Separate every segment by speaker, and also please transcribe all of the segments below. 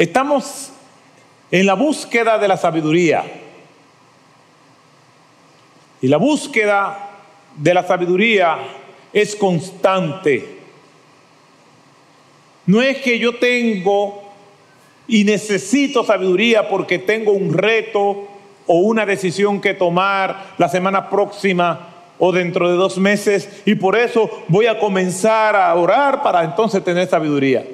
Speaker 1: Estamos en la búsqueda de la sabiduría. Y la búsqueda de la sabiduría es constante. No es que yo tengo y necesito sabiduría porque tengo un reto o una decisión que tomar la semana próxima o dentro de dos meses y por eso voy a comenzar a orar para entonces tener sabiduría.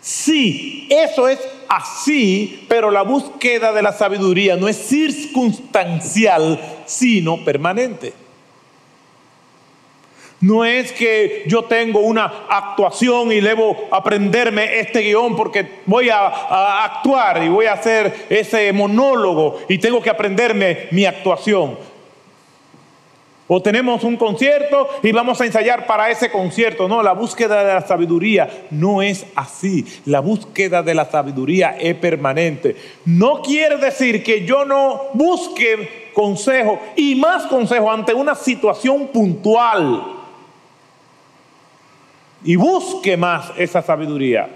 Speaker 1: Sí, eso es así, pero la búsqueda de la sabiduría no es circunstancial, sino permanente. No es que yo tengo una actuación y debo aprenderme este guion porque voy a, a, actuar y voy a hacer ese monólogo y tengo que aprenderme mi actuación. O tenemos un concierto y vamos a ensayar para ese concierto. No, la búsqueda de la sabiduría no es así. La búsqueda de la sabiduría es permanente. No quiere decir que yo no busque consejo y más consejo ante una situación puntual y busque más esa sabiduría.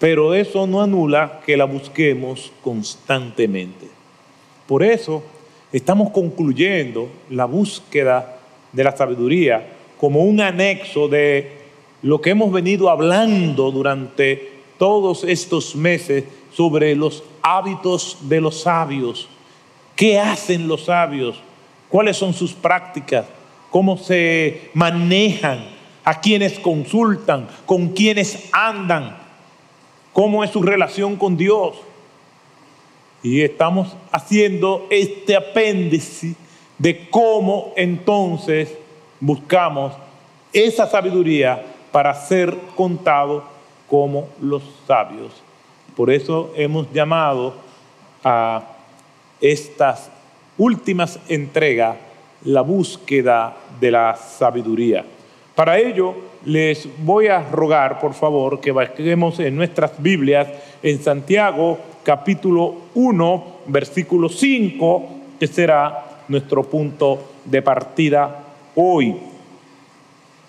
Speaker 1: Pero eso no anula que la busquemos constantemente. Por eso estamos concluyendo la búsqueda de la sabiduría como un anexo de lo que hemos venido hablando durante todos estos meses sobre los hábitos de los sabios. ¿Qué hacen los sabios? ¿Cuáles son sus prácticas? ¿Cómo se manejan? a quienes consultan, con quienes andan, cómo es su relación con Dios. Y estamos haciendo este apéndice de cómo entonces buscamos esa sabiduría para ser contado como los sabios. Por eso hemos llamado a estas últimas entregas la búsqueda de la sabiduría. Para ello, les voy a rogar, por favor, que bajemos en nuestras Biblias en Santiago capítulo 1, versículo 5, que será nuestro punto de partida hoy,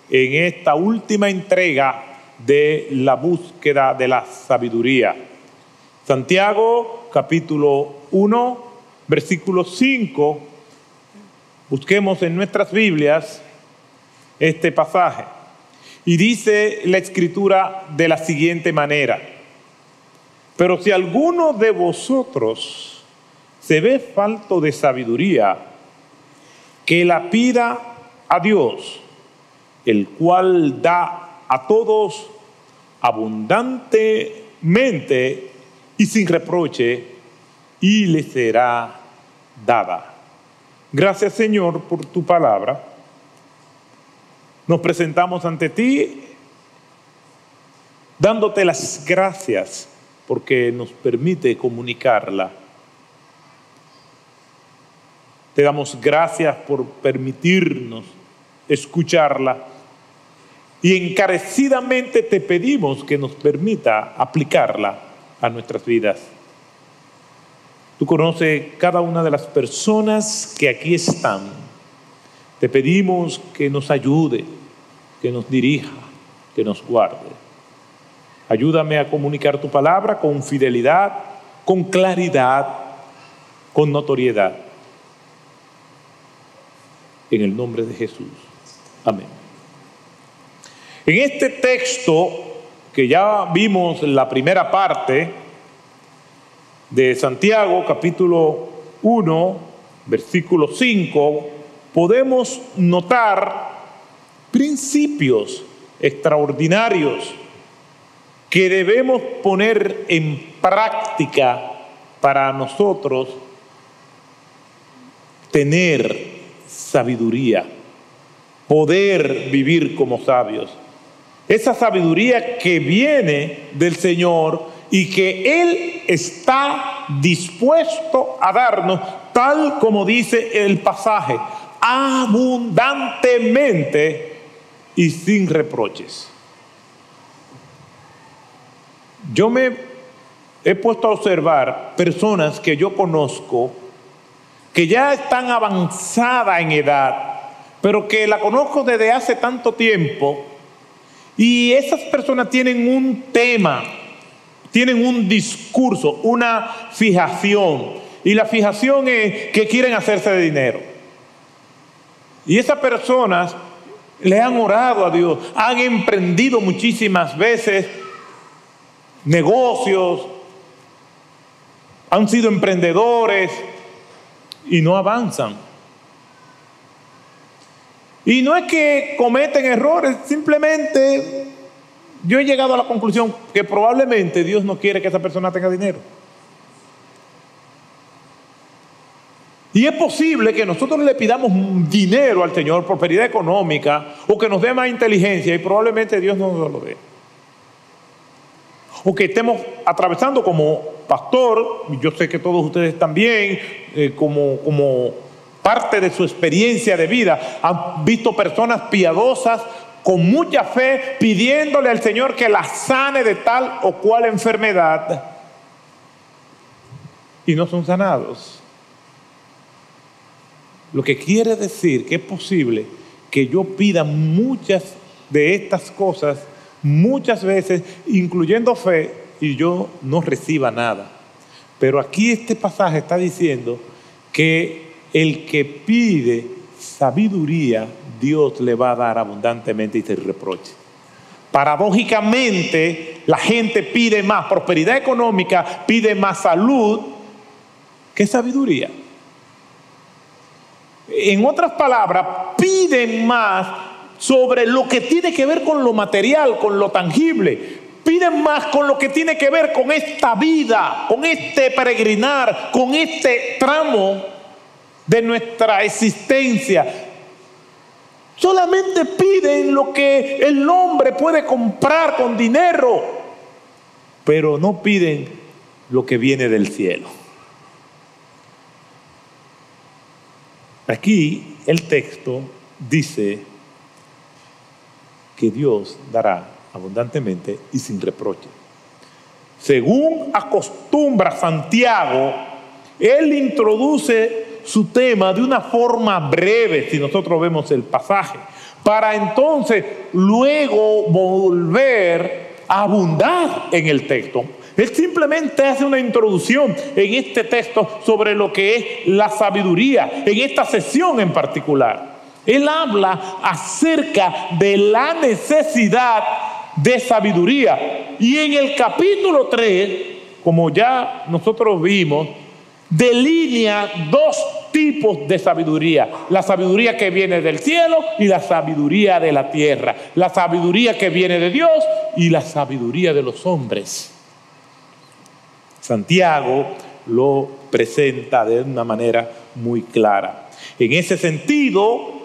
Speaker 1: en esta última entrega de la búsqueda de la sabiduría. Santiago capítulo 1, versículo 5, busquemos en nuestras Biblias este pasaje. Y dice la escritura de la siguiente manera, pero si alguno de vosotros se ve falto de sabiduría, que la pida a Dios, el cual da a todos abundantemente y sin reproche, y le será dada. Gracias Señor por tu palabra. Nos presentamos ante ti dándote las gracias porque nos permite comunicarla. Te damos gracias por permitirnos escucharla y encarecidamente te pedimos que nos permita aplicarla a nuestras vidas. Tú conoces cada una de las personas que aquí están. Te pedimos que nos ayude que nos dirija, que nos guarde. Ayúdame a comunicar tu palabra con fidelidad, con claridad, con notoriedad. En el nombre de Jesús. Amén. En este texto, que ya vimos la primera parte de Santiago, capítulo 1, versículo 5, podemos notar principios extraordinarios que debemos poner en práctica para nosotros tener sabiduría, poder vivir como sabios. Esa sabiduría que viene del Señor y que Él está dispuesto a darnos, tal como dice el pasaje, abundantemente y sin reproches. Yo me he puesto a observar personas que yo conozco que ya están avanzada en edad, pero que la conozco desde hace tanto tiempo y esas personas tienen un tema tienen un discurso, una fijación. Y la fijación es que quieren hacerse de dinero. Y esas personas le han orado a Dios, han emprendido muchísimas veces negocios, han sido emprendedores y no avanzan. Y no es que cometen errores, simplemente yo he llegado a la conclusión que probablemente Dios no quiere que esa persona tenga dinero. Y es posible que nosotros le pidamos dinero al Señor, prosperidad económica, o que nos dé más inteligencia, y probablemente Dios no nos lo dé. O que estemos atravesando como pastor, yo sé que todos ustedes también, eh, como, como parte de su experiencia de vida, han visto personas piadosas con mucha fe pidiéndole al Señor que la sane de tal o cual enfermedad y no son sanados. Lo que quiere decir que es posible que yo pida muchas de estas cosas muchas veces, incluyendo fe, y yo no reciba nada. Pero aquí este pasaje está diciendo que el que pide sabiduría, Dios le va a dar abundantemente y se reproche. Paradójicamente, la gente pide más prosperidad económica, pide más salud que sabiduría. En otras palabras, piden más sobre lo que tiene que ver con lo material, con lo tangible. Piden más con lo que tiene que ver con esta vida, con este peregrinar, con este tramo de nuestra existencia. Solamente piden lo que el hombre puede comprar con dinero, pero no piden lo que viene del cielo. Aquí el texto dice que Dios dará abundantemente y sin reproche. Según acostumbra Santiago, él introduce su tema de una forma breve, si nosotros vemos el pasaje, para entonces luego volver a abundar en el texto. Él simplemente hace una introducción en este texto sobre lo que es la sabiduría, en esta sesión en particular. Él habla acerca de la necesidad de sabiduría. Y en el capítulo 3, como ya nosotros vimos, delinea dos tipos de sabiduría. La sabiduría que viene del cielo y la sabiduría de la tierra. La sabiduría que viene de Dios y la sabiduría de los hombres. Santiago lo presenta de una manera muy clara. En ese sentido,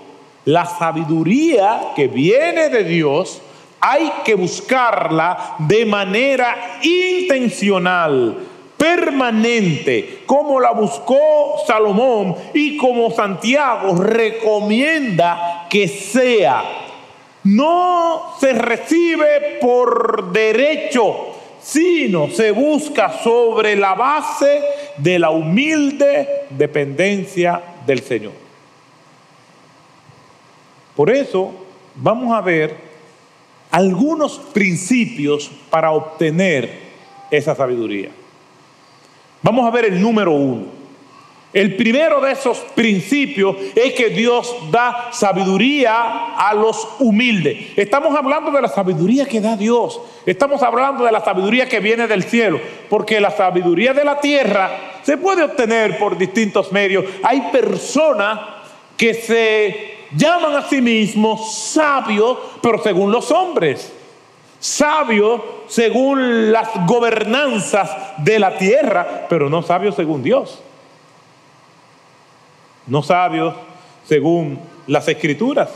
Speaker 1: la sabiduría que viene de Dios hay que buscarla de manera intencional, permanente, como la buscó Salomón y como Santiago recomienda que sea. No se recibe por derecho, sino se busca sobre la base de la humilde dependencia del Señor. Por eso vamos a ver algunos principios para obtener esa sabiduría. Vamos a ver el número uno. El primero de esos principios es que Dios da sabiduría a los humildes. Estamos hablando de la sabiduría que da Dios. Estamos hablando de la sabiduría que viene del cielo. Porque la sabiduría de la tierra se puede obtener por distintos medios. Hay personas que se llaman a sí mismos sabios, pero según los hombres. Sabios según las gobernanzas de la tierra, pero no sabios según Dios no sabios según las escrituras,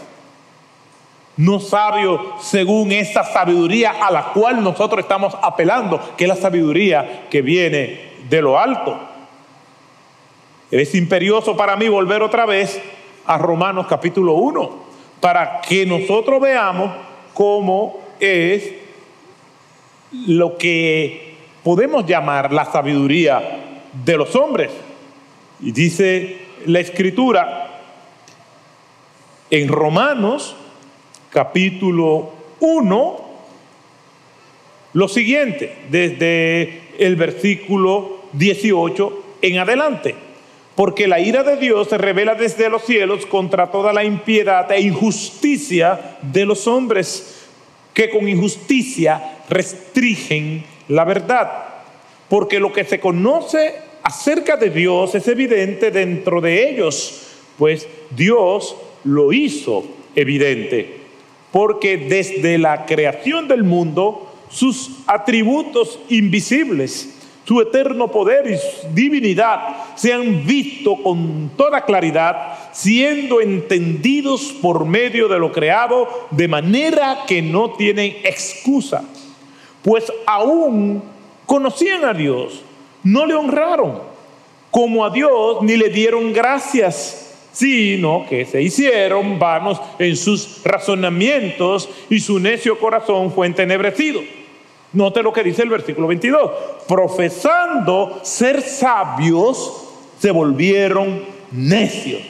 Speaker 1: no sabios según esa sabiduría a la cual nosotros estamos apelando, que es la sabiduría que viene de lo alto. Es imperioso para mí volver otra vez a Romanos capítulo 1, para que nosotros veamos cómo es lo que podemos llamar la sabiduría de los hombres. Y dice la escritura en Romanos capítulo 1, lo siguiente, desde el versículo 18 en adelante. Porque la ira de Dios se revela desde los cielos contra toda la impiedad e injusticia de los hombres, que con injusticia restringen la verdad. Porque lo que se conoce acerca de Dios es evidente dentro de ellos, pues Dios lo hizo evidente. Porque desde la creación del mundo, sus atributos invisibles, su eterno poder y divinidad se han visto con toda claridad, siendo entendidos por medio de lo creado, de manera que no tienen excusa. Pues aún conocían a Dios, no le honraron como a Dios, ni le dieron gracias sino que se hicieron vanos en sus razonamientos y su necio corazón fue entenebrecido. Note lo que dice el versículo 22. Profesando ser sabios, se volvieron necios.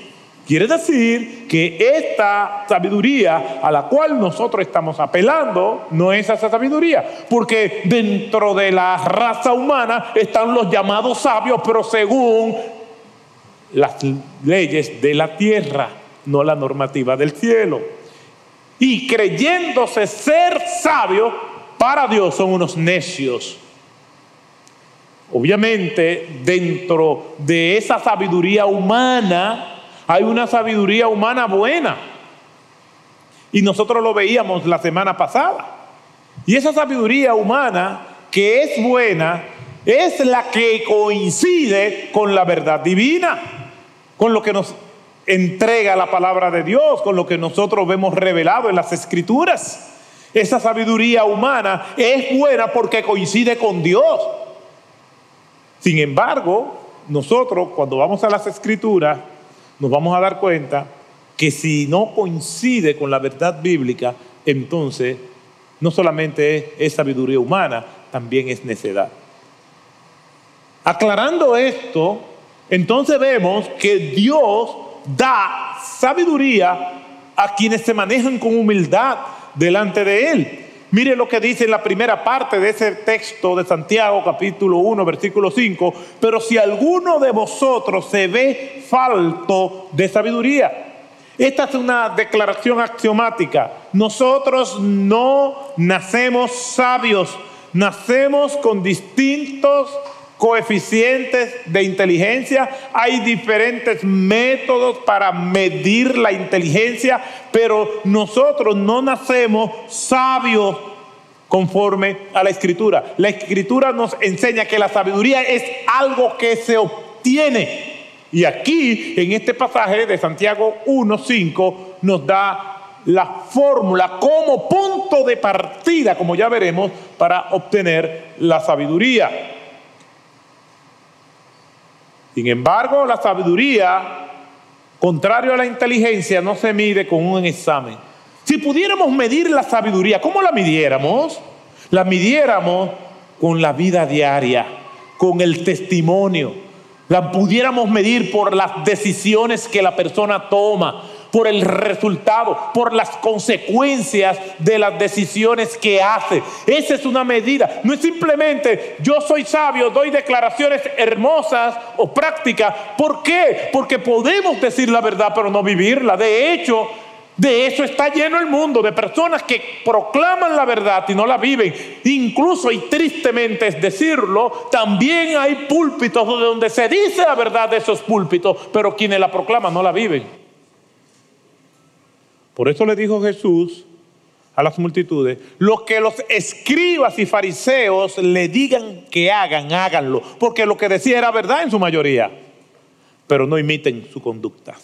Speaker 1: Quiere decir que esta sabiduría a la cual nosotros estamos apelando no es esa sabiduría, porque dentro de la raza humana están los llamados sabios, pero según las leyes de la tierra, no la normativa del cielo. Y creyéndose ser sabios, para Dios son unos necios. Obviamente, dentro de esa sabiduría humana, hay una sabiduría humana buena. Y nosotros lo veíamos la semana pasada. Y esa sabiduría humana que es buena es la que coincide con la verdad divina con lo que nos entrega la palabra de Dios, con lo que nosotros vemos revelado en las escrituras. Esa sabiduría humana es buena porque coincide con Dios. Sin embargo, nosotros cuando vamos a las escrituras nos vamos a dar cuenta que si no coincide con la verdad bíblica, entonces no solamente es sabiduría humana, también es necedad. Aclarando esto, entonces vemos que Dios da sabiduría a quienes se manejan con humildad delante de Él. Mire lo que dice en la primera parte de ese texto de Santiago, capítulo 1, versículo 5. Pero si alguno de vosotros se ve falto de sabiduría, esta es una declaración axiomática. Nosotros no nacemos sabios, nacemos con distintos coeficientes de inteligencia, hay diferentes métodos para medir la inteligencia, pero nosotros no nacemos sabios conforme a la escritura. La escritura nos enseña que la sabiduría es algo que se obtiene. Y aquí, en este pasaje de Santiago 1.5, nos da la fórmula como punto de partida, como ya veremos, para obtener la sabiduría. Sin embargo, la sabiduría, contrario a la inteligencia, no se mide con un examen. Si pudiéramos medir la sabiduría, ¿cómo la midiéramos? La midiéramos con la vida diaria, con el testimonio. La pudiéramos medir por las decisiones que la persona toma, por el resultado, por las consecuencias de las decisiones que hace. Esa es una medida. No es simplemente yo soy sabio, doy declaraciones hermosas o prácticas. ¿Por qué? Porque podemos decir la verdad pero no vivirla. De hecho, de eso está lleno el mundo, de personas que proclaman la verdad y no la viven. Incluso, y tristemente es decirlo, también hay púlpitos donde se dice la verdad de esos púlpitos, pero quienes la proclaman no la viven. Por eso le dijo Jesús a las multitudes, lo que los escribas y fariseos le digan que hagan, háganlo, porque lo que decía era verdad en su mayoría, pero no imiten su conducta.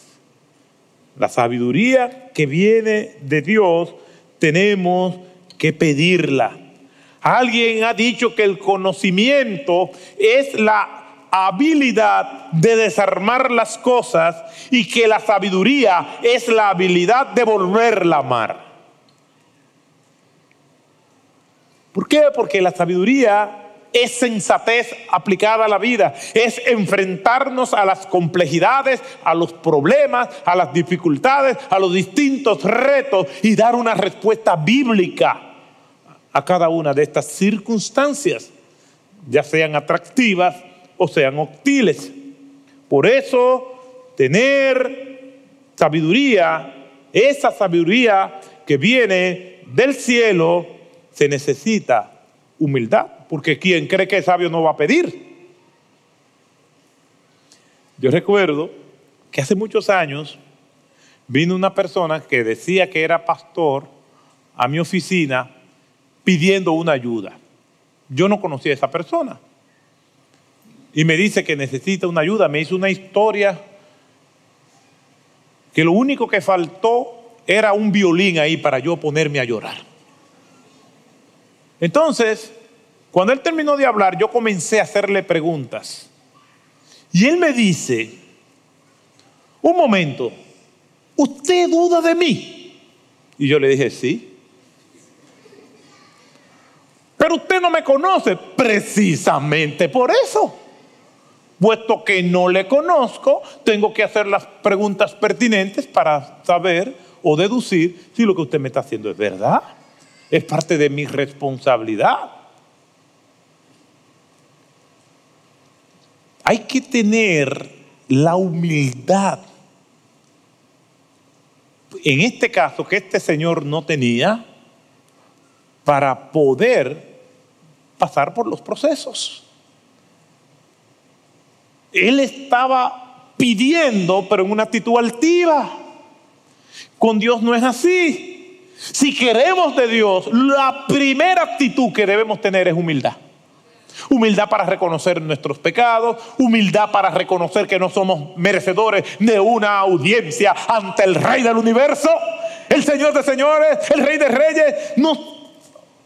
Speaker 1: La sabiduría que viene de Dios tenemos que pedirla. Alguien ha dicho que el conocimiento es la habilidad de desarmar las cosas y que la sabiduría es la habilidad de volverla a amar. ¿Por qué? Porque la sabiduría es sensatez aplicada a la vida, es enfrentarnos a las complejidades, a los problemas, a las dificultades, a los distintos retos y dar una respuesta bíblica a cada una de estas circunstancias, ya sean atractivas o sean hostiles. Por eso, tener sabiduría, esa sabiduría que viene del cielo, se necesita humildad, porque quien cree que es sabio no va a pedir. Yo recuerdo que hace muchos años vino una persona que decía que era pastor a mi oficina pidiendo una ayuda. Yo no conocía a esa persona. Y me dice que necesita una ayuda. Me hizo una historia que lo único que faltó era un violín ahí para yo ponerme a llorar. Entonces, cuando él terminó de hablar, yo comencé a hacerle preguntas. Y él me dice, un momento, ¿usted duda de mí? Y yo le dije, sí. Pero usted no me conoce precisamente por eso. Puesto que no le conozco, tengo que hacer las preguntas pertinentes para saber o deducir si lo que usted me está haciendo es verdad. Es parte de mi responsabilidad. Hay que tener la humildad. En este caso, que este señor no tenía, para poder pasar por los procesos. Él estaba pidiendo, pero en una actitud altiva. Con Dios no es así. Si queremos de Dios, la primera actitud que debemos tener es humildad. Humildad para reconocer nuestros pecados, humildad para reconocer que no somos merecedores de una audiencia ante el Rey del universo, el Señor de señores, el Rey de reyes. Nos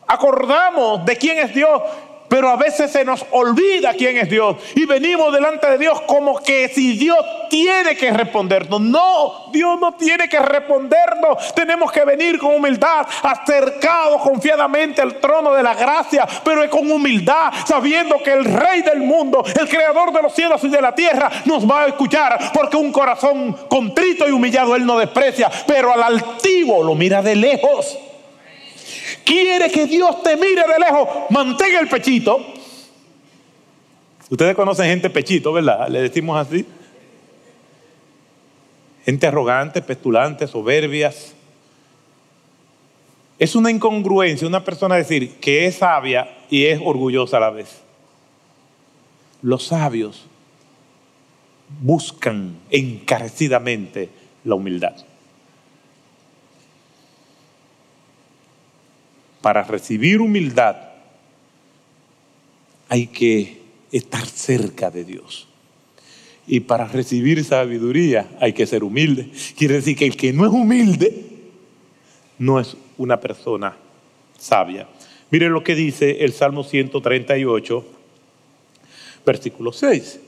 Speaker 1: acordamos de quién es Dios pero a veces se nos olvida quién es Dios y venimos delante de Dios como que si Dios tiene que respondernos. No, Dios no tiene que respondernos. Tenemos que venir con humildad, acercados confiadamente al trono de la gracia, pero con humildad, sabiendo que el Rey del mundo, el Creador de los cielos y de la tierra, nos va a escuchar, porque un corazón contrito y humillado Él no desprecia, pero al altivo lo mira de lejos. Quiere que Dios te mire de lejos. Mantenga el pechito. Ustedes conocen gente pechito, ¿verdad? Le decimos así. Gente arrogante, petulante, soberbias. Es una incongruencia una persona decir que es sabia y es orgullosa a la vez. Los sabios buscan encarecidamente la humildad. Para recibir humildad hay que estar cerca de Dios. Y para recibir sabiduría hay que ser humilde. Quiere decir que el que no es humilde no es una persona sabia. Miren lo que dice el Salmo 138, versículo 6.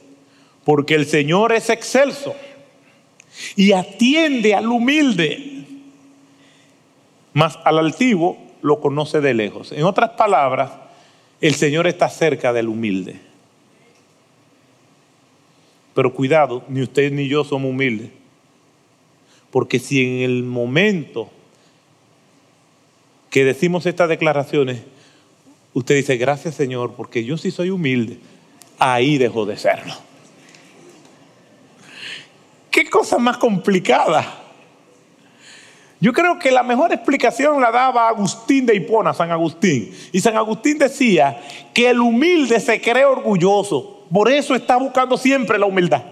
Speaker 1: Porque el Señor es excelso y atiende al humilde, mas al altivo lo conoce de lejos. En otras palabras, el Señor está cerca del humilde. Pero cuidado, ni usted ni yo somos humildes. Porque si en el momento que decimos estas declaraciones, usted dice, gracias Señor, porque yo sí soy humilde, ahí dejó de serlo. ¿Qué cosa más complicada? Yo creo que la mejor explicación la daba Agustín de Hipona, San Agustín. Y San Agustín decía que el humilde se cree orgulloso, por eso está buscando siempre la humildad.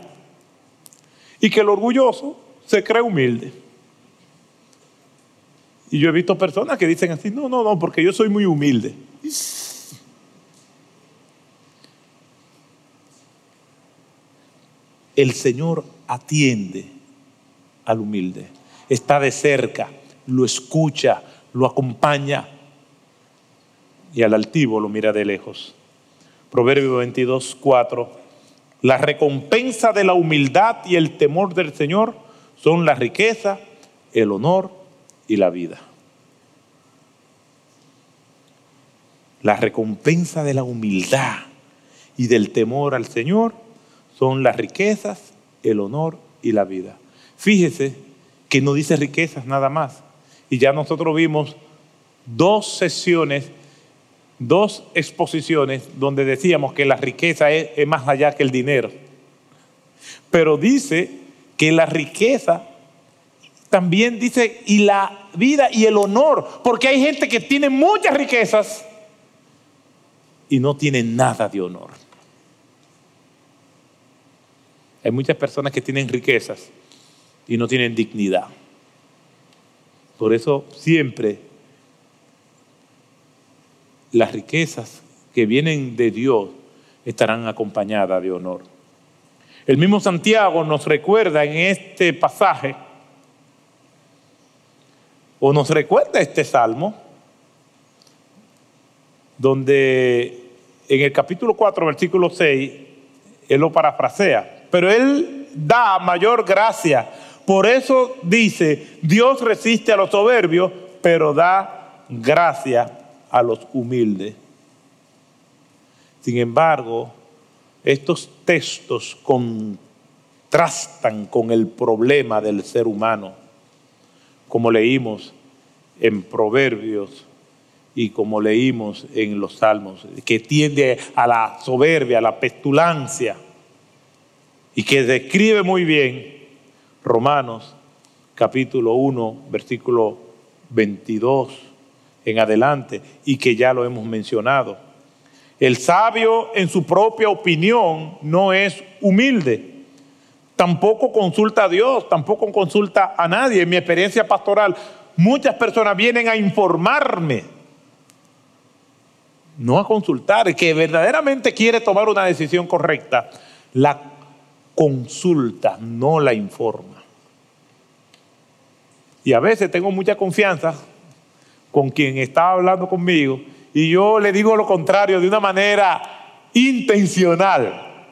Speaker 1: Y que el orgulloso se cree humilde. Y yo he visto personas que dicen así, no, no, no, porque yo soy muy humilde. El Señor atiende al humilde está de cerca, lo escucha, lo acompaña y al altivo lo mira de lejos. Proverbio 22, 4. La recompensa de la humildad y el temor del Señor son la riqueza, el honor y la vida. La recompensa de la humildad y del temor al Señor son las riquezas, el honor y la vida. Fíjese que no dice riquezas nada más. Y ya nosotros vimos dos sesiones dos exposiciones donde decíamos que la riqueza es, es más allá que el dinero. Pero dice que la riqueza también dice y la vida y el honor, porque hay gente que tiene muchas riquezas y no tiene nada de honor. Hay muchas personas que tienen riquezas y no tienen dignidad. Por eso siempre las riquezas que vienen de Dios estarán acompañadas de honor. El mismo Santiago nos recuerda en este pasaje, o nos recuerda este salmo, donde en el capítulo 4, versículo 6, él lo parafrasea, pero él da mayor gracia. Por eso dice, Dios resiste a los soberbios, pero da gracia a los humildes. Sin embargo, estos textos contrastan con el problema del ser humano, como leímos en Proverbios y como leímos en los Salmos, que tiende a la soberbia, a la petulancia, y que describe muy bien Romanos capítulo 1, versículo 22 en adelante, y que ya lo hemos mencionado. El sabio en su propia opinión no es humilde. Tampoco consulta a Dios, tampoco consulta a nadie. En mi experiencia pastoral, muchas personas vienen a informarme, no a consultar, que verdaderamente quiere tomar una decisión correcta. La consulta, no la informa. Y a veces tengo mucha confianza con quien está hablando conmigo y yo le digo lo contrario de una manera intencional.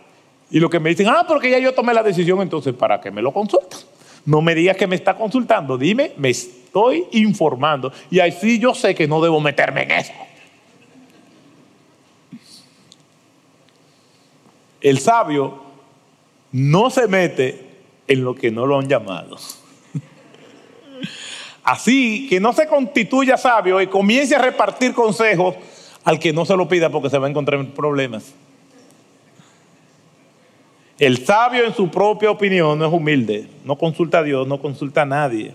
Speaker 1: Y lo que me dicen, ah, porque ya yo tomé la decisión, entonces, ¿para qué me lo consultas? No me digas que me está consultando, dime, me estoy informando. Y así yo sé que no debo meterme en eso. El sabio no se mete en lo que no lo han llamado. Así que no se constituya sabio y comience a repartir consejos al que no se lo pida porque se va a encontrar en problemas. El sabio en su propia opinión no es humilde, no consulta a Dios, no consulta a nadie.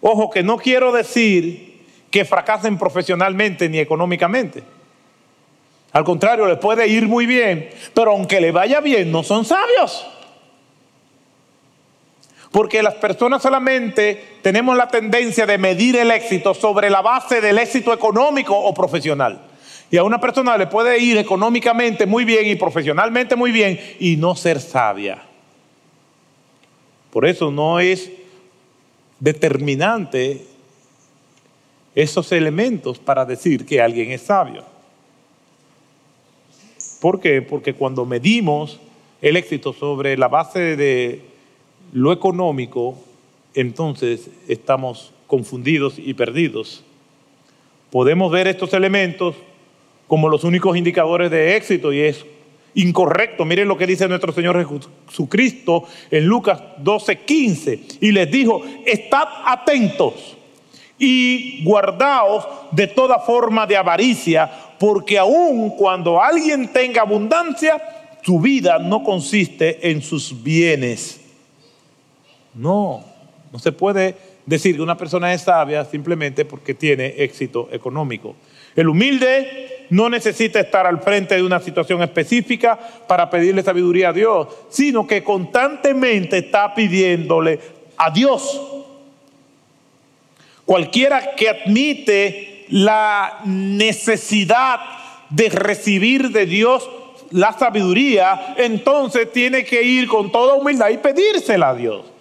Speaker 1: Ojo que no quiero decir que fracasen profesionalmente ni económicamente. Al contrario, les puede ir muy bien, pero aunque le vaya bien, no son sabios. Porque las personas solamente tenemos la tendencia de medir el éxito sobre la base del éxito económico o profesional. Y a una persona le puede ir económicamente muy bien y profesionalmente muy bien y no ser sabia. Por eso no es determinante esos elementos para decir que alguien es sabio. ¿Por qué? Porque cuando medimos el éxito sobre la base de lo económico, entonces estamos confundidos y perdidos. Podemos ver estos elementos como los únicos indicadores de éxito y es incorrecto. Miren lo que dice nuestro Señor Jesucristo en Lucas 12, 15. Y les dijo, estad atentos y guardaos de toda forma de avaricia, porque aun cuando alguien tenga abundancia, su vida no consiste en sus bienes no, no se puede decir que una persona es sabia simplemente porque tiene éxito económico. El humilde no necesita estar al frente de una situación específica para pedirle sabiduría a Dios, sino que constantemente está pidiéndole a Dios. Cualquiera que admite la necesidad de recibir de Dios la sabiduría, entonces tiene que ir con toda humildad y pedírsela a Dios.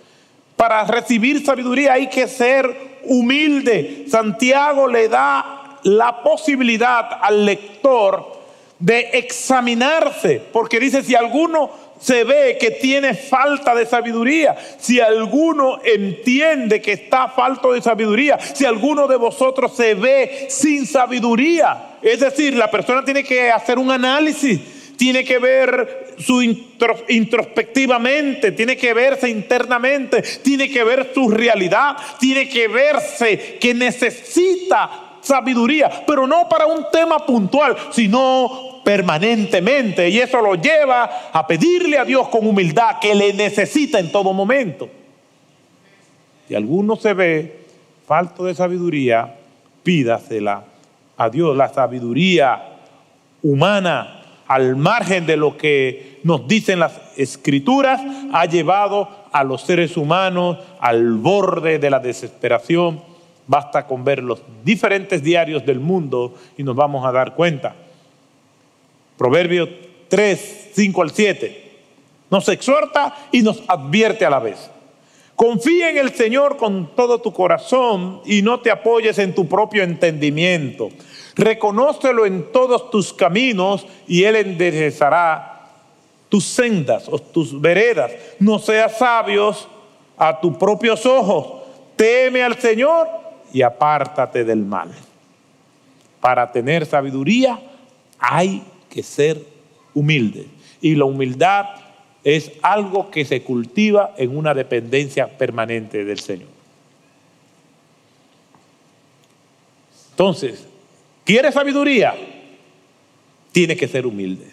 Speaker 1: Para recibir sabiduría hay que ser humilde. Santiago le da la posibilidad al lector de examinarse, porque dice, si alguno se ve que tiene falta de sabiduría, si alguno entiende que está falto de sabiduría, si alguno de vosotros se ve sin sabiduría, es decir, la persona tiene que hacer un análisis tiene que ver su introspectivamente, tiene que verse internamente, tiene que ver su realidad, tiene que verse que necesita sabiduría, pero no para un tema puntual, sino permanentemente. Y eso lo lleva a pedirle a Dios con humildad que le necesita en todo momento. Si alguno se ve falto de sabiduría, pídasela a Dios. La sabiduría humana, al margen de lo que nos dicen las escrituras, ha llevado a los seres humanos al borde de la desesperación. Basta con ver los diferentes diarios del mundo y nos vamos a dar cuenta. Proverbio 3, 5 al 7. Nos exhorta y nos advierte a la vez. Confía en el Señor con todo tu corazón y no te apoyes en tu propio entendimiento. Reconócelo en todos tus caminos y Él enderezará tus sendas o tus veredas. No seas sabios a tus propios ojos. Teme al Señor y apártate del mal. Para tener sabiduría hay que ser humilde. Y la humildad es algo que se cultiva en una dependencia permanente del Señor. Entonces, ¿quieres sabiduría? Tiene que ser humilde.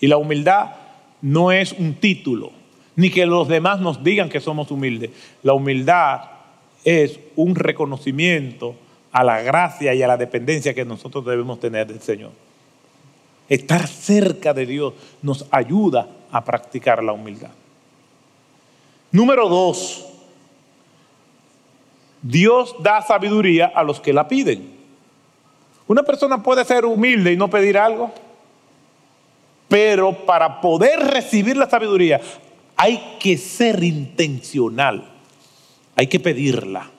Speaker 1: Y la humildad no es un título, ni que los demás nos digan que somos humildes. La humildad es un reconocimiento a la gracia y a la dependencia que nosotros debemos tener del Señor. Estar cerca de Dios nos ayuda a practicar la humildad. Número dos, Dios da sabiduría a los que la piden. Una persona puede ser humilde y no pedir algo, pero para poder recibir la sabiduría hay que ser intencional, hay que pedirla.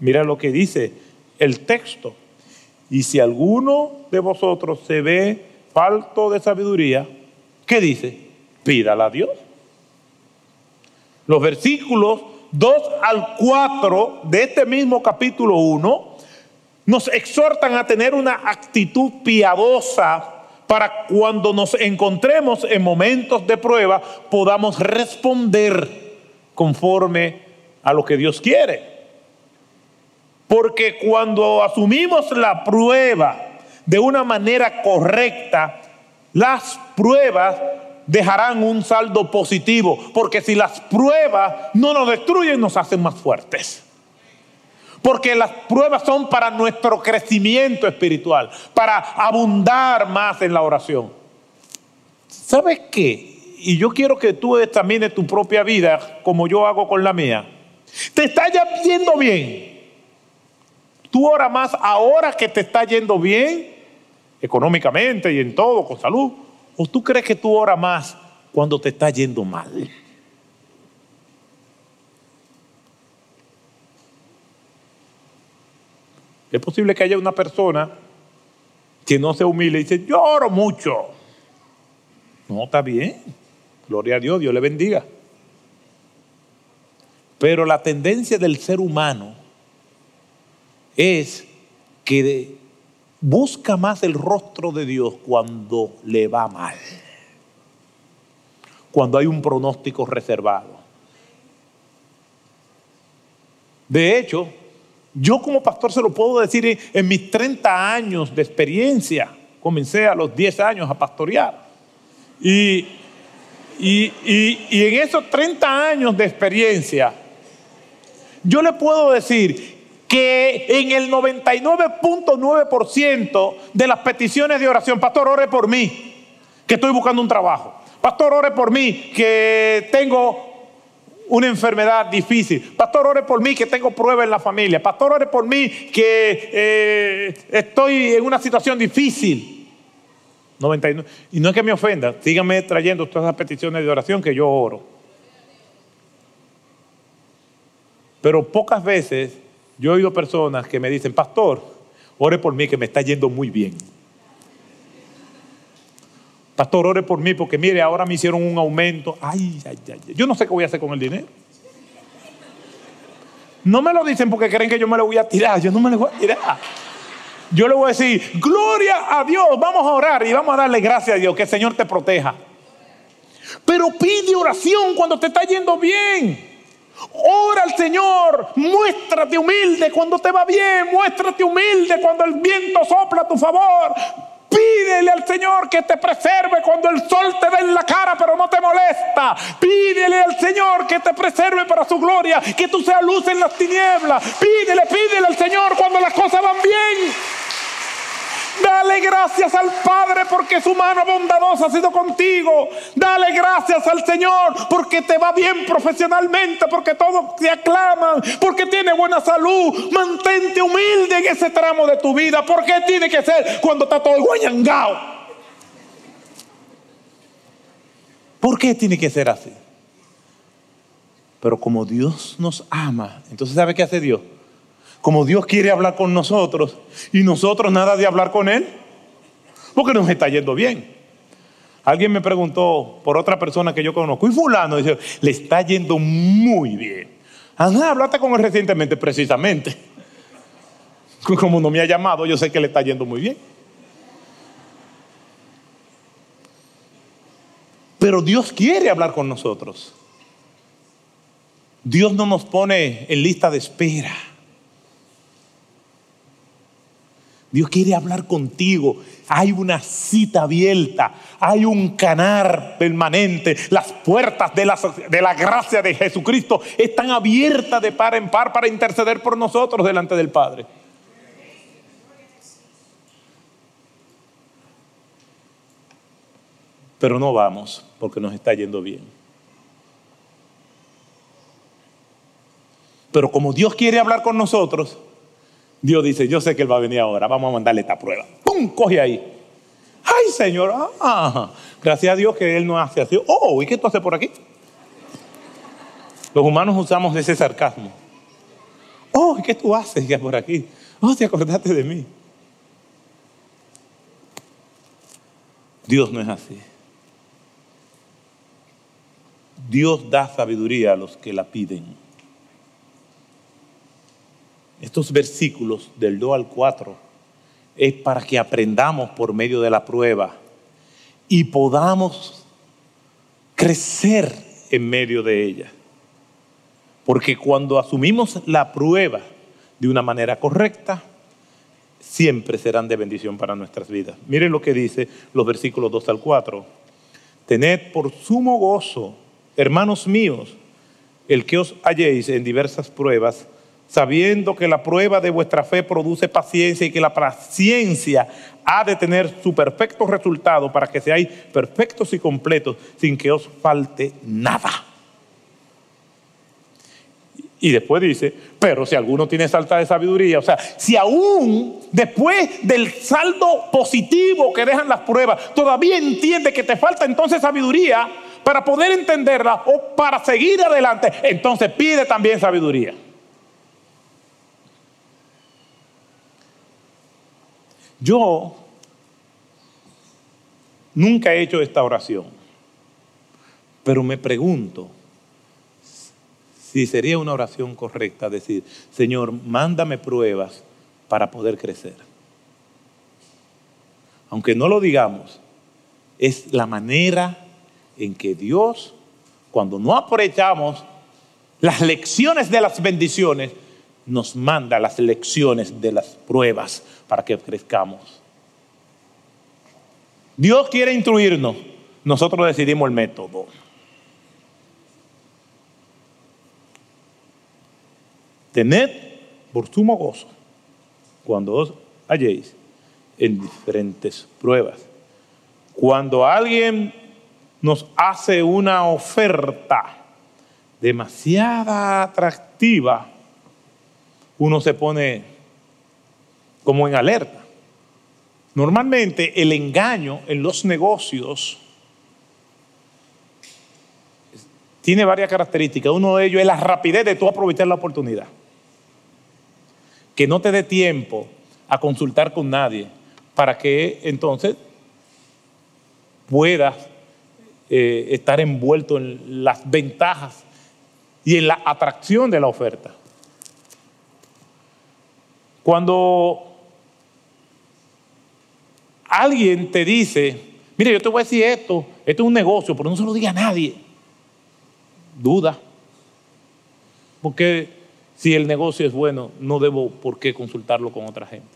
Speaker 1: Mira lo que dice el texto. Y si alguno de vosotros se ve falto de sabiduría, ¿qué dice? Pídala a Dios. Los versículos 2 al 4 de este mismo capítulo 1 nos exhortan a tener una actitud piadosa para cuando nos encontremos en momentos de prueba podamos responder conforme a lo que Dios quiere. Porque cuando asumimos la prueba de una manera correcta, las pruebas dejarán un saldo positivo, porque si las pruebas no nos destruyen, nos hacen más fuertes. Porque las pruebas son para nuestro crecimiento espiritual, para abundar más en la oración. ¿Sabes qué? Y yo quiero que tú examines tu propia vida como yo hago con la mía. ¿Te está yendo bien? ¿Tú oras más ahora que te está yendo bien? económicamente y en todo, con salud? ¿O tú crees que tú oras más cuando te está yendo mal? Es posible que haya una persona que no se humilde y dice, yo oro mucho. No, está bien. Gloria a Dios, Dios le bendiga. Pero la tendencia del ser humano es que busca más el rostro de Dios cuando le va mal, cuando hay un pronóstico reservado. De hecho, yo como pastor se lo puedo decir en, mis 30 años de experiencia, comencé a los 10 años a pastorear. Y, y, y en esos 30 años de experiencia, yo le puedo decir que en el 99.9% de las peticiones de oración, pastor, ore por mí, que estoy buscando un trabajo. Pastor, ore por mí, que tengo una enfermedad difícil. Pastor, ore por mí, que tengo pruebas en la familia. Pastor, ore por mí, que eh, estoy en una situación difícil. 99. Y no es que me ofenda, síganme trayendo todas las peticiones de oración que yo oro. Pero pocas veces yo he oído personas que me dicen, pastor, ore por mí que me está yendo muy bien. Pastor, ore por mí porque mire, ahora me hicieron un aumento. Ay, ay, ay, yo no sé qué voy a hacer con el dinero. No me lo dicen porque creen que yo me lo voy a tirar. Yo no me lo voy a tirar. Yo le voy a decir, gloria a Dios, vamos a orar y vamos a darle gracias a Dios, que el Señor te proteja. Pero pide oración cuando te está yendo bien. Ora al Señor, muéstrate humilde cuando te va bien, muéstrate humilde cuando el viento sopla a tu favor. Pídele al Señor que te preserve cuando el sol te da en la cara pero no te molesta. Pídele al Señor que te preserve para su gloria, que tú seas luz en las tinieblas. Pídele, pídele al Señor cuando las cosas van bien. Dale gracias al Padre porque su mano bondadosa ha sido contigo. Dale gracias al Señor porque te va bien profesionalmente, porque todos te aclaman, porque tiene buena salud. Mantente humilde en ese tramo de tu vida. ¿Por qué tiene que ser cuando está todo guayangao? ¿Por qué tiene que ser así? Pero como Dios nos ama, entonces ¿sabe qué hace Dios? Como Dios quiere hablar con nosotros y nosotros nada de hablar con Él, porque nos está yendo bien. Alguien me preguntó por otra persona que yo conozco, y fulano dice, le está yendo muy bien. Ajá, hablaste con él recientemente, precisamente. Como no me ha llamado, yo sé que le está yendo muy bien. Pero Dios quiere hablar con nosotros. Dios no nos pone en lista de espera. Dios quiere hablar contigo. Hay una cita abierta, hay un canar permanente. Las puertas de la, de la, gracia de Jesucristo están abiertas de par en par para interceder por nosotros delante del Padre. Pero no vamos porque nos está yendo bien. Pero como Dios quiere hablar con nosotros, Dios dice, yo sé que Él va a venir ahora, vamos a mandarle esta prueba. ¡Pum! Coge ahí. ¡Ay, Señor! Ah, gracias a Dios que Él no hace así. ¡Oh! ¿Y qué tú haces por aquí? Los humanos usamos ese sarcasmo. ¡Oh! ¿y qué tú haces ya por aquí? ¡Oh, te acordaste de mí! Dios no es así. Dios da sabiduría a los que la piden. Estos versículos del 2 al 4 es para que aprendamos por medio de la prueba y podamos crecer en medio de ella. Porque cuando asumimos la prueba de una manera correcta, siempre serán de bendición para nuestras vidas. Miren lo que dice los versículos 2 al 4. Tened por sumo gozo, hermanos míos, el que os halléis en diversas pruebas, sabiendo que la prueba de vuestra fe produce paciencia y que la paciencia ha de tener su perfecto resultado para que seáis perfectos y completos sin que os falte nada. Y después dice, pero si alguno tiene falta de sabiduría, o sea, si aún después del saldo positivo que dejan las pruebas, todavía entiende que te falta entonces sabiduría para poder entenderla o para seguir adelante, entonces pide también sabiduría. Yo nunca he hecho esta oración, pero me pregunto si sería una oración correcta decir, Señor, mándame pruebas para poder crecer. Aunque no lo digamos, es la manera en que Dios, cuando no aprovechamos las lecciones de las bendiciones, nos manda las lecciones de las pruebas para que crezcamos. Dios quiere instruirnos, nosotros decidimos el método. Tened por sumo gozo cuando os halléis en diferentes pruebas. Cuando alguien nos hace una oferta demasiada atractiva, uno se pone como en alerta. Normalmente el engaño en los negocios tiene varias características. Uno de ellos es la rapidez de tú aprovechar la oportunidad. Que no te dé tiempo a consultar con nadie para que entonces puedas eh, estar envuelto en las ventajas y en la atracción de la oferta. Cuando alguien te dice, mire, yo te voy a decir esto, esto es un negocio, pero no se lo diga a nadie. Duda. Porque si el negocio es bueno, no debo por qué consultarlo con otra gente.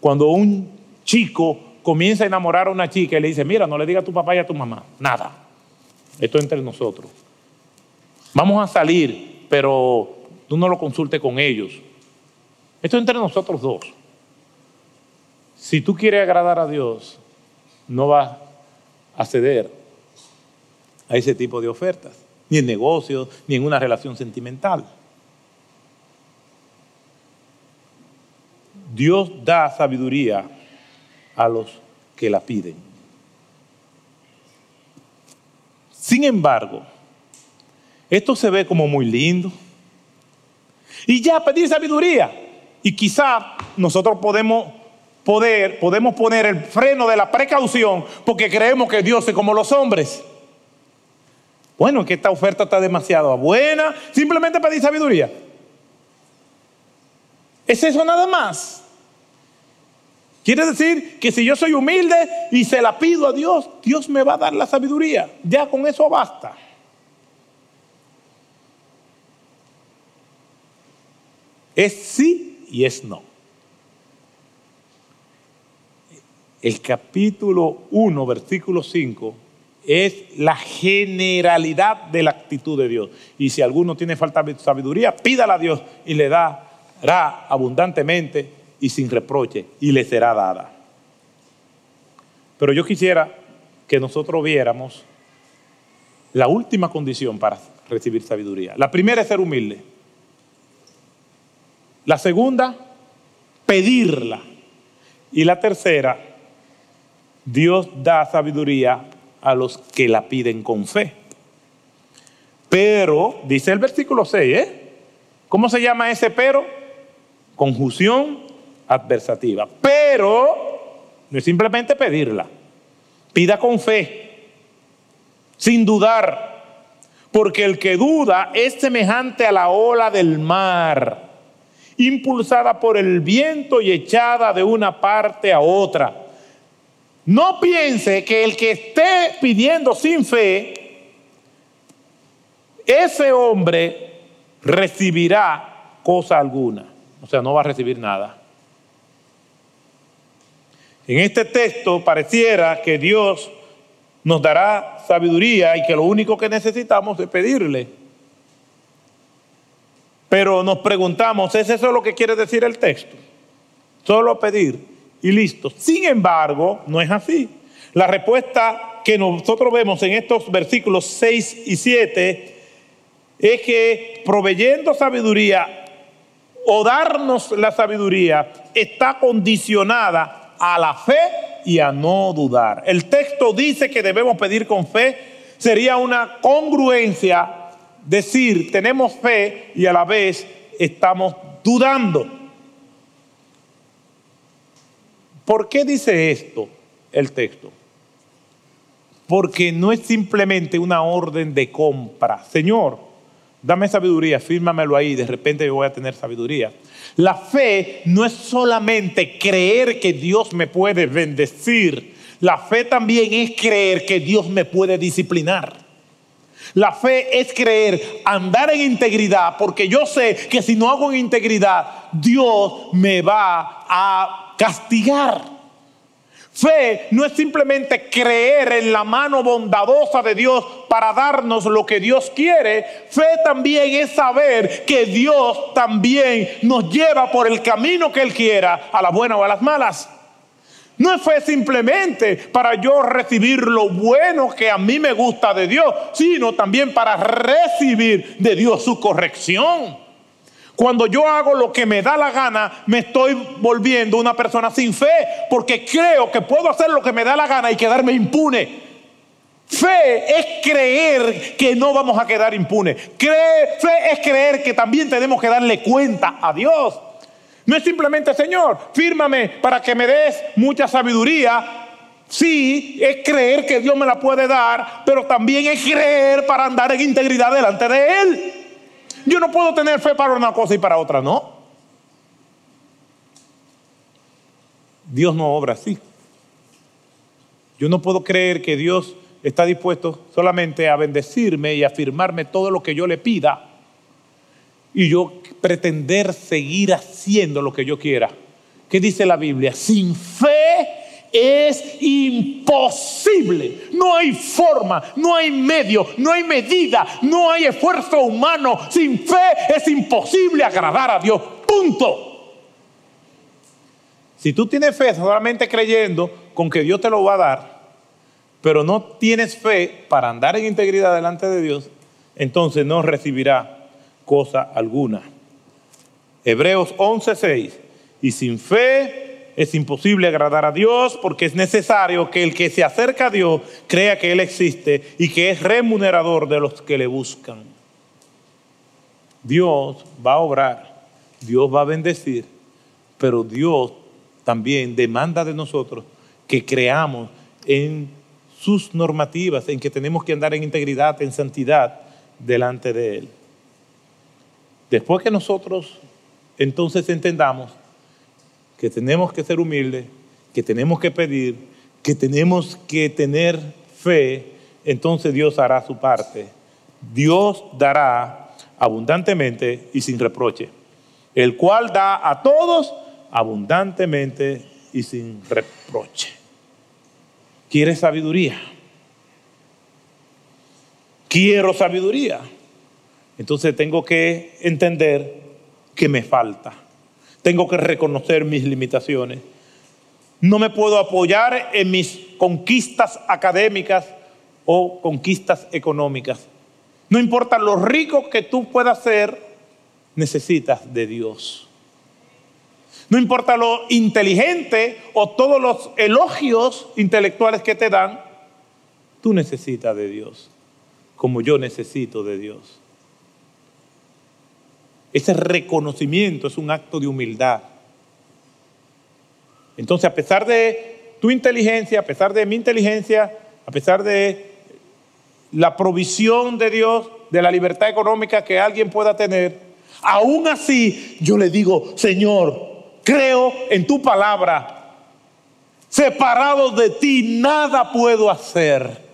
Speaker 1: Cuando un chico comienza a enamorar a una chica y le dice, mira, no le diga a tu papá y a tu mamá, nada. Esto es entre nosotros. Vamos a salir, pero tú no lo consultes con ellos. Esto es entre nosotros dos. Si tú quieres agradar a Dios, no vas a ceder a ese tipo de ofertas, ni en negocios, ni en una relación sentimental. Dios da sabiduría a los que la piden. Sin embargo, esto se ve como muy lindo. Y ya pedir sabiduría. Y quizá nosotros podemos poder, podemos poner el freno de la precaución porque creemos que Dios es como los hombres. Bueno, que esta oferta está demasiado buena. Simplemente pedir sabiduría. ¿Es eso nada más? Quiere decir que si yo soy humilde y se la pido a Dios, Dios me va a dar la sabiduría. Ya con eso basta. Es sí y es no. El capítulo 1, versículo 5, es la generalidad de la actitud de Dios. Y si alguno tiene falta de sabiduría, pídala a Dios y le dará abundantemente y sin reproche, y le será dada. Pero yo quisiera que nosotros viéramos la última condición para recibir sabiduría. La primera es ser humilde. La segunda, pedirla. Y la tercera, Dios da sabiduría a los que la piden con fe. Pero, dice el versículo 6, ¿eh? ¿Cómo se llama ese pero? Conjunción adversativa. Pero no es simplemente pedirla. Pida con fe, sin dudar, porque el que duda es semejante a la ola del mar, impulsada por el viento y echada de una parte a otra. No piense que el que esté pidiendo sin fe, ese hombre recibirá cosa alguna. O sea, no va a recibir nada. En este texto pareciera que Dios nos dará sabiduría y que lo único que necesitamos es pedirle. Pero nos preguntamos, ¿es eso lo que quiere decir el texto? Solo pedir y listo. Sin embargo, no es así. La respuesta que nosotros vemos en estos versículos 6 y 7 es que proveyendo sabiduría o darnos la sabiduría está condicionada a la fe y a no dudar. El texto dice que debemos pedir con fe. Sería una congruencia decir tenemos fe y a la vez estamos dudando. ¿Por qué dice esto el texto? Porque no es simplemente una orden de compra. Señor, dame sabiduría, fírmamelo ahí, de repente yo voy a tener sabiduría. La fe no es solamente creer que Dios me puede bendecir. La fe también es creer que Dios me puede disciplinar. La fe es creer, andar en integridad, porque yo sé que si no hago en integridad, Dios me va a castigar. Fe no es simplemente creer en la mano bondadosa de Dios para darnos lo que Dios quiere. Fe también es saber que Dios también nos lleva por el camino que Él quiera, a la buena o a las malas. No fe simplemente para yo recibir lo bueno que a mí me gusta de Dios, sino también para recibir de Dios su corrección. Cuando yo hago lo que me da la gana, me estoy volviendo una persona sin fe, porque creo que puedo hacer lo que me da la gana y quedarme impune. Fe es creer que no vamos a quedar impunes. fe es creer que también tenemos que darle cuenta a Dios. No es simplemente, Señor, fírmame para que me des mucha sabiduría. Sí, es creer que Dios me la puede dar, pero también es creer para andar en integridad delante de Él. Yo no puedo tener fe para una cosa y para otra no. Dios no obra así. Yo no puedo creer que Dios está dispuesto solamente a bendecirme y afirmarme todo lo que yo le pida y yo pretender seguir haciendo lo que yo quiera. ¿Qué dice la Biblia? Sin fe es imposible. No hay forma, no hay medio, no hay medida, no hay esfuerzo humano. Sin fe es imposible agradar a Dios. Punto. Si tú tienes fe solamente creyendo con que Dios te lo va a dar, pero no tienes fe para andar en integridad delante de Dios, entonces no recibirá cosa alguna. Hebreos 11:6. Y sin fe es imposible agradar a Dios porque es necesario que el que se acerca a Dios crea que Él existe y que es remunerador de los que le buscan. Dios va a obrar, Dios va a bendecir, pero Dios también demanda de nosotros que creamos en sus normativas, en que tenemos que andar en integridad, en santidad delante de Él. Después que nosotros entonces entendamos que tenemos que ser humildes, que tenemos que pedir, que tenemos que tener fe, entonces Dios hará su parte. Dios dará abundantemente y sin reproche, el cual da a todos abundantemente y sin reproche. ¿Quieres sabiduría? Quiero sabiduría. Entonces tengo que entender que me falta tengo que reconocer mis limitaciones. No me puedo apoyar en mis conquistas académicas o conquistas económicas. No importa lo rico que tú puedas ser, necesitas de Dios. No importa lo inteligente o todos los elogios intelectuales que te dan, tú necesitas de Dios, como yo necesito de Dios. Ese reconocimiento es un acto de humildad. Entonces, a pesar de tu inteligencia, a pesar de mi inteligencia, a pesar de la provisión de Dios, de la libertad económica que alguien pueda tener, aún así yo le digo, Señor, creo en tu palabra. Separado de ti, nada puedo hacer.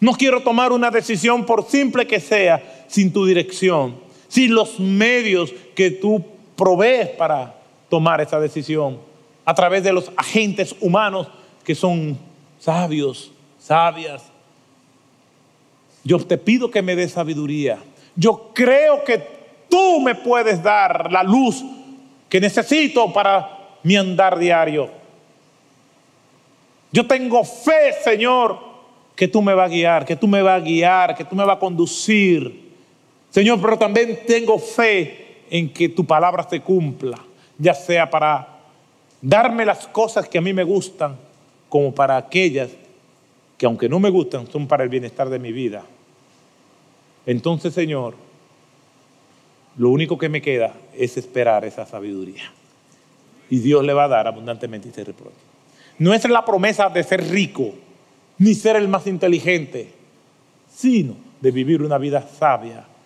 Speaker 1: No quiero tomar una decisión por simple que sea sin tu dirección sin los medios que tú provees para tomar esa decisión, a través de los agentes humanos que son sabios, sabias. Yo te pido que me des sabiduría. Yo creo que tú me puedes dar la luz que necesito para mi andar diario. Yo tengo fe, Señor, que tú me vas a guiar, que tú me vas a guiar, que tú me vas a conducir Señor, pero también tengo fe en que tu palabra se cumpla, ya sea para darme las cosas que a mí me gustan, como para aquellas que aunque no me gustan, son para el bienestar de mi vida. Entonces, Señor, lo único que me queda es esperar esa sabiduría. Y Dios le va a dar abundantemente ese reproche. No es la promesa de ser rico, ni ser el más inteligente, sino de vivir una vida sabia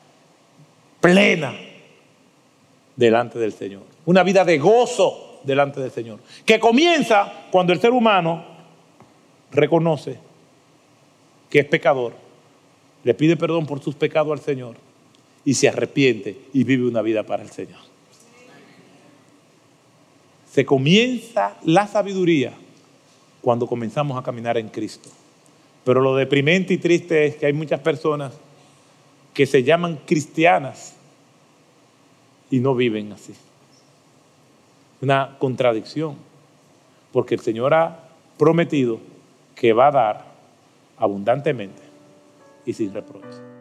Speaker 1: plena delante del Señor. Una vida de gozo delante del Señor. Que comienza cuando el ser humano reconoce que es pecador, le pide perdón por sus pecados al Señor y se arrepiente y vive una vida para el Señor. Se comienza la sabiduría cuando comenzamos a caminar en Cristo. Pero lo deprimente y triste es que hay muchas personas que se llaman cristianas y no viven así. Una contradicción, porque el Señor ha prometido que va a dar abundantemente y sin reproche.